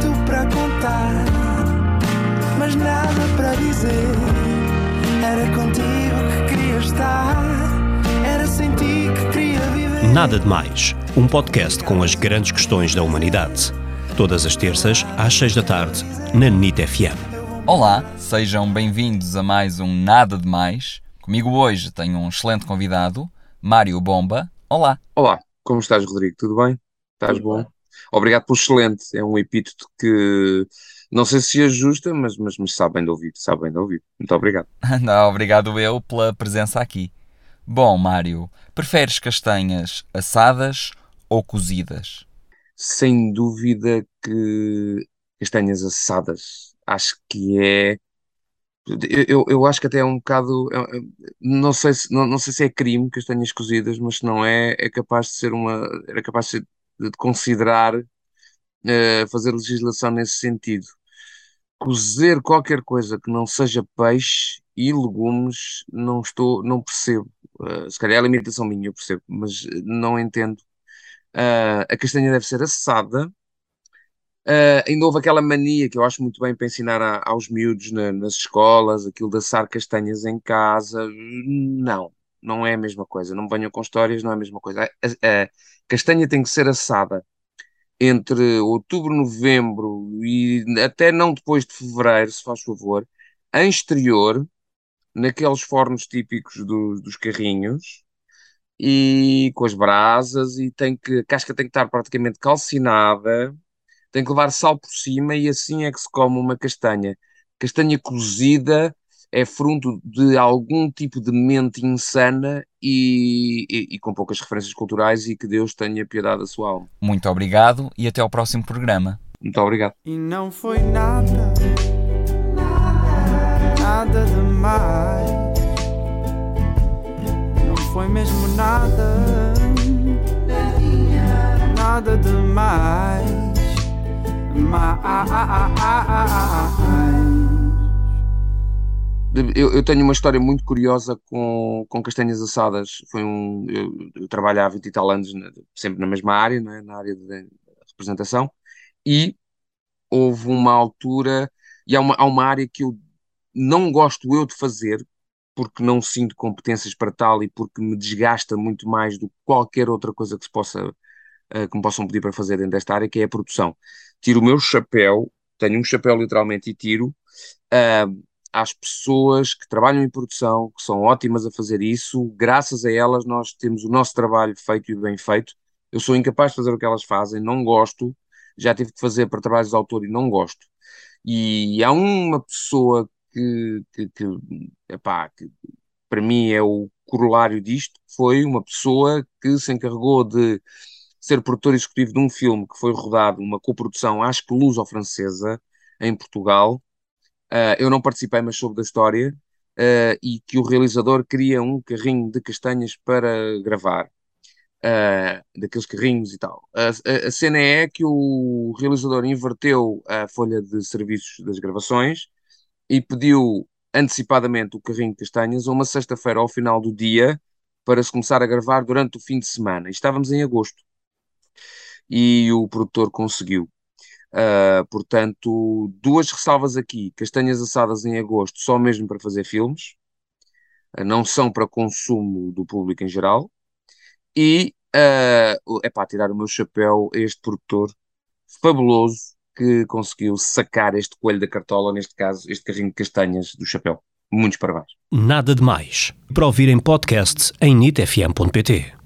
tanto para contar, mas nada para dizer. Era contigo que queria estar, era sem ti que queria viver. Nada de Mais, um podcast com as grandes questões da humanidade. Todas as terças, às seis da tarde, na NIT FM. Olá, sejam bem-vindos a mais um Nada de Mais. Comigo hoje tenho um excelente convidado, Mário Bomba. Olá. Olá, como estás, Rodrigo? Tudo bem? Estás bom? Obrigado por excelente. É um epíteto que não sei se ajusta, mas, mas, mas sabe bem de ouvir, sabe bem de ouvir. Muito obrigado. Não, obrigado eu pela presença aqui. Bom, Mário, preferes castanhas assadas ou cozidas? Sem dúvida que castanhas assadas. Acho que é. Eu, eu, eu acho que até é um bocado. é- é- Não sei se, não, não sei se é crime castanhas cozidas, mas se não é, é capaz de ser uma. Era capaz de, ser- de considerar eh, fazer legislação nesse sentido. Cozer qualquer coisa que não seja peixe e legumes, não estou, não percebo. Eh, se calhar é a limitação minha, eu percebo, mas eh, não entendo. Ah, a castanha deve ser assada. Ah, ainda houve aquela mania que eu acho muito bem para ensinar a- aos miúdos na- nas escolas, aquilo de assar castanhas em casa. Não, não é a mesma coisa. Não venham com histórias, não é a mesma coisa. A, a- a castanha tem que ser assada entre outubro, novembro e até não depois de fevereiro, se faz favor, em exterior, naqueles fornos típicos do- dos carrinhos e com as brasas e tem que, a casca tem que estar praticamente calcinada, tem que levar sal por cima e assim é que se come uma castanha. Castanha cozida é fruto de algum tipo de mente insana e, e- e com poucas referências culturais e que Deus tenha piedade da sua alma. Muito obrigado e até ao próximo programa. Muito obrigado. E não foi nada, nada demais. Não foi mesmo nada, nada demais. Mais. Eu, eu tenho uma história muito curiosa com, com castanhas assadas. Foi um, eu, eu trabalho há 20 e tal anos, na- sempre na mesma área, não é? na área de representação, e houve uma altura, e há uma, há uma área que eu não gosto eu de fazer, porque não sinto competências para tal e porque me desgasta muito mais do que qualquer outra coisa que se possa, eh, que me possam pedir para fazer dentro desta área, que é a produção. Tiro o meu chapéu, tenho um chapéu literalmente e tiro, ah, às pessoas que trabalham em produção, que são ótimas a fazer isso, graças a elas nós temos o nosso trabalho feito e bem feito. Eu sou incapaz de fazer o que elas fazem, não gosto, já tive que fazer para trabalhos de autor e não gosto. E há uma pessoa que, que, que, epá, que para mim é o corolário disto, foi uma pessoa que se encarregou de ser produtor executivo de um filme que foi rodado, uma coprodução, acho que luso-francesa, em Portugal. Uh, eu não participei, mas soube da história, uh, e que o realizador queria um carrinho de castanhas para gravar, uh, daqueles carrinhos e tal. A, a- a cena é que o realizador inverteu a folha de serviços das gravações e pediu antecipadamente o carrinho de castanhas a uma sexta-feira ao final do dia para se começar a gravar durante o fim de semana. E estávamos em agosto e o produtor conseguiu. Uh, portanto, duas ressalvas aqui: castanhas assadas em agosto, só mesmo para fazer filmes, uh, não são para consumo do público em geral. E é para tirar o meu chapéu a este produtor fabuloso que conseguiu sacar este coelho da cartola, neste caso, este carrinho de castanhas do chapéu. Muitos parabéns. Nada de mais. Para ouvir em podcast em nitfm.pt.